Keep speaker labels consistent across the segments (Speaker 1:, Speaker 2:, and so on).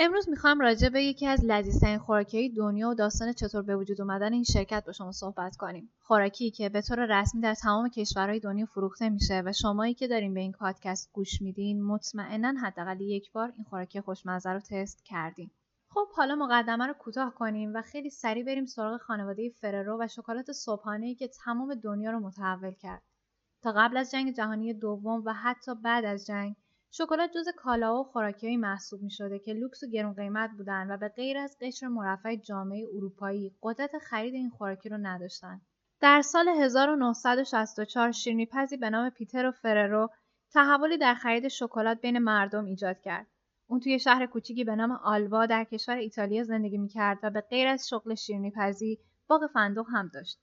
Speaker 1: امروز می‌خوام راجع به یکی از لذیذترین خوراکی دنیا و داستان چطور به وجود اومدن این شرکت با شما صحبت کنیم. خوراکی که به طور رسمی در تمام کشورهای دنیا فروخته میشه و شمایی که دارین به این پادکست گوش میدین مطمئنا حداقل یک بار این خوراکی خوشمزه رو تست کردین. خب حالا مقدمه رو کوتاه کنیم و خیلی سریع بریم سراغ خانواده فررو و شکلات صبحانه که تمام دنیا رو متحول کرد. تا قبل از جنگ جهانی دوم و حتی بعد از جنگ شکلات جز کالا و خوراکیهایی محسوب می شده که لوکس و گرون قیمت بودن و به غیر از قشر مرفع جامعه اروپایی قدرت خرید این خوراکی رو نداشتند. در سال 1964 شیرینیپزی به نام پیتر و فررو تحولی در خرید شکلات بین مردم ایجاد کرد. اون توی شهر کوچیکی به نام آلوا در کشور ایتالیا زندگی می‌کرد و به غیر از شغل شیرینیپزی باغ فندق هم داشت.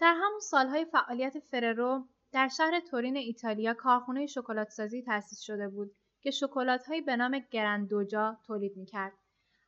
Speaker 1: در همون سالهای فعالیت فررو در شهر تورین ایتالیا کارخونه شکلات سازی تأسیس شده بود که شکلات‌هایی به نام گرندوجا تولید می‌کرد.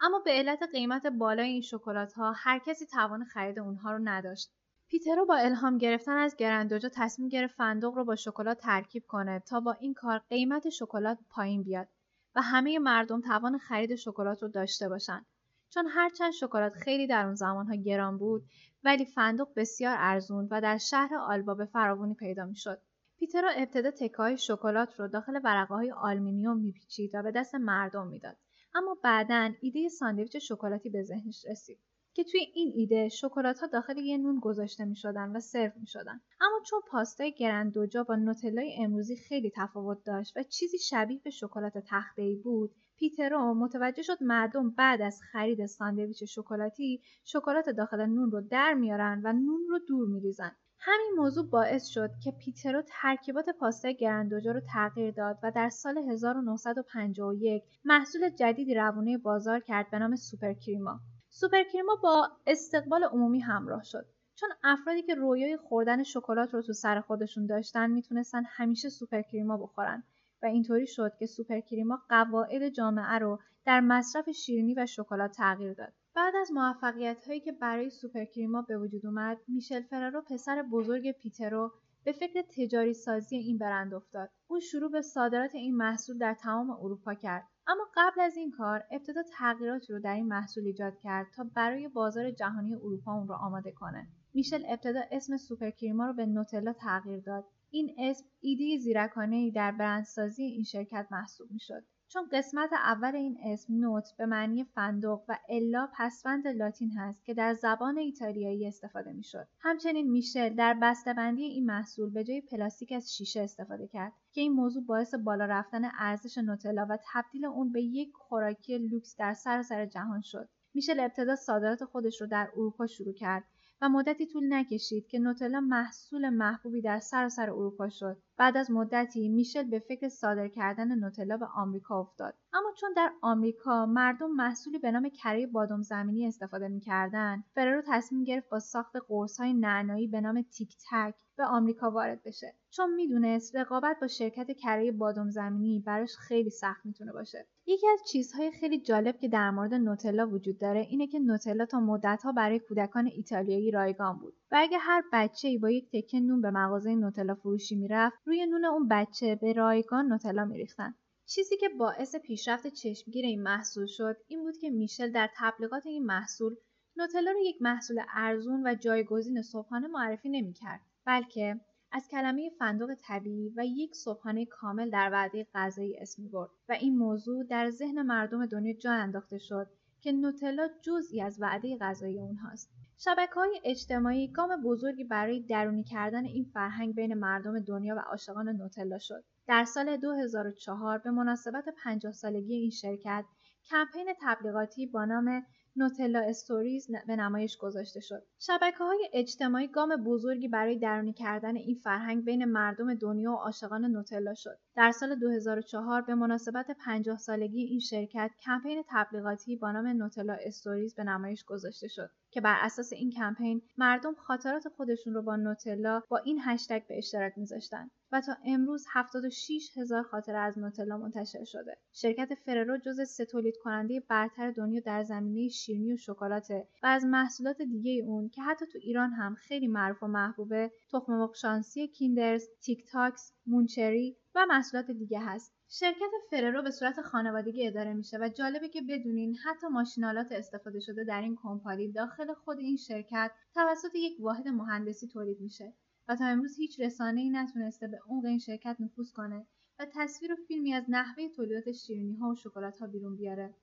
Speaker 1: اما به علت قیمت بالای این شکلات ها هر کسی توان خرید اونها رو نداشت. پیترو با الهام گرفتن از گرندوجا تصمیم گرفت فندق رو با شکلات ترکیب کنه تا با این کار قیمت شکلات پایین بیاد و همه مردم توان خرید شکلات رو داشته باشند. چون هرچند شکلات خیلی در اون زمانها گران بود ولی فندق بسیار ارزون و در شهر آلبا به فراوانی پیدا می‌شد. پیترو ابتدا تکه شکلات رو داخل ورقه های آلومینیوم میپیچید و به دست مردم می‌داد. اما بعدا ایده ساندویچ شکلاتی به ذهنش رسید. که توی این ایده شکلات ها داخل یه نون گذاشته می شدن و سرو می شدن. اما چون پاستای گرندوجا با نوتلای امروزی خیلی تفاوت داشت و چیزی شبیه به شکلات تخته بود پیترو متوجه شد مردم بعد از خرید ساندویچ شکلاتی شکلات داخل نون رو در میارن و نون رو دور میریزن همین موضوع باعث شد که پیترو ترکیبات پاستای گرندوجا رو تغییر داد و در سال 1951 محصول جدیدی روونه بازار کرد به نام سوپرکریما. سوپرکریما با استقبال عمومی همراه شد. چون افرادی که رویای خوردن شکلات رو تو سر خودشون داشتن می‌تونستن همیشه سوپرکریما بخورن و اینطوری شد که سوپرکریما قواعد جامعه رو در مصرف شیرینی و شکلات تغییر داد. بعد از موفقیت هایی که برای سوپرکریما به وجود اومد، میشل فررو پسر بزرگ پیترو به فکر تجاری سازی این برند افتاد. او شروع به صادرات این محصول در تمام اروپا کرد. اما قبل از این کار ابتدا تغییراتی رو در این محصول ایجاد کرد تا برای بازار جهانی اروپا اون رو آماده کنه. میشل ابتدا اسم سوپرکریما رو به نوتلا تغییر داد این اسم ایده زیرکانه در برندسازی این شرکت محسوب می‌شد چون قسمت اول این اسم nut به معنی فندق و ella پسوند لاتین هست که در زبان ایتالیایی استفاده می‌شد. همچنین میشل در بسته‌بندی این محصول به جای پلاستیک از شیشه استفاده کرد که این موضوع باعث بالا رفتن ارزش نوتلا و تبدیل اون به یک خوراکی لوکس در سراسر جهان شد. میشل ابتدا صادرات خودش رو در اروپا شروع کرد و مدتی طول نکشید که نوتلا محصول محبوبی در سراسر اروپا شد. بعد از مدتی میشل به فکر صادر کردن نوتلا به آمریکا افتاد. اما چون در آمریکا مردم محصولی به نام کره بادام زمینی استفاده می‌کردند فررو تصمیم گرفت با ساخت قرصهای نعنایی به نام تیک تک به آمریکا وارد بشه. چون می‌دونست رقابت با شرکت کره بادام زمینی براش خیلی سخت می‌تونه باشه. یکی از چیزهای خیلی جالب که در مورد نوتلا وجود داره اینه که نوتلا تا مدتها برای کودکان ایتالیایی رایگان بود و اگه هر بچه ای با یک تکه نون به مغازه نوتلا فروشی می‌رفت روی نون اون بچه به رایگان نوتلا میریختن. چیزی که باعث پیشرفت چشمگیر این محصول شد این بود که میشل در تبلیغات این محصول نوتلا رو یک محصول ارزون و جایگزین صبحانه معرفی نمی‌کرد بلکه از کلمه فندق طبیعی و یک صبحانه کامل در وعده غذایی اسم برد و این موضوع در ذهن مردم دنیا جا انداخته شد. که نوتلا جزئی از وعده غذایی اونهاست شبکه های اجتماعی گام بزرگی برای درونی کردن این فرهنگ بین مردم دنیا و عاشقان نوتلا شد. در سال 2004 به مناسبت 50 سالگی این شرکت کمپین تبلیغاتی با نام Nutella Stories به نمایش گذاشته شد. شبکه های اجتماعی گام بزرگی برای درونی کردن این فرهنگ بین مردم دنیا و عاشقان نوتلا شد. در سال 2004 به مناسبت 50 سالگی این شرکت کمپین تبلیغاتی با نام Nutella Stories به نمایش گذاشته شد. که بر اساس این کمپین مردم خاطرات خودشون رو با نوتلا با این هشتگ به اشتراک میذاشتن و تا امروز 76 هزار خاطره از نوتلا منتشر شده. شرکت فررو جز سه تولید کننده برتر دنیا در زمینه شیرینی و شکلاته و از محصولات دیگه اون که حتی تو ایران هم خیلی معروف و محبوبه تخم مرغ شانسی کیندرز، تیک تاکس، مونچری و محصولات دیگه هست. شرکت فررو به صورت خانوادگی اداره میشه و جالبه که بدونین حتی ماشینالات استفاده شده در این کمپانی داخل خود این شرکت توسط یک واحد مهندسی تولید میشه و تا امروز هیچ رسانه ای نتونسته به عمق این شرکت نفوذ کنه و تصویر و فیلمی از نحوه تولیدات شیرینی ها و شکلات ها بیرون بیاره.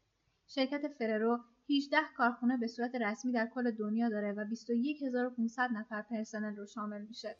Speaker 1: شرکت فررو 18 کارخونه به صورت رسمی در کل دنیا داره و 21500 نفر پرسنل رو شامل میشه.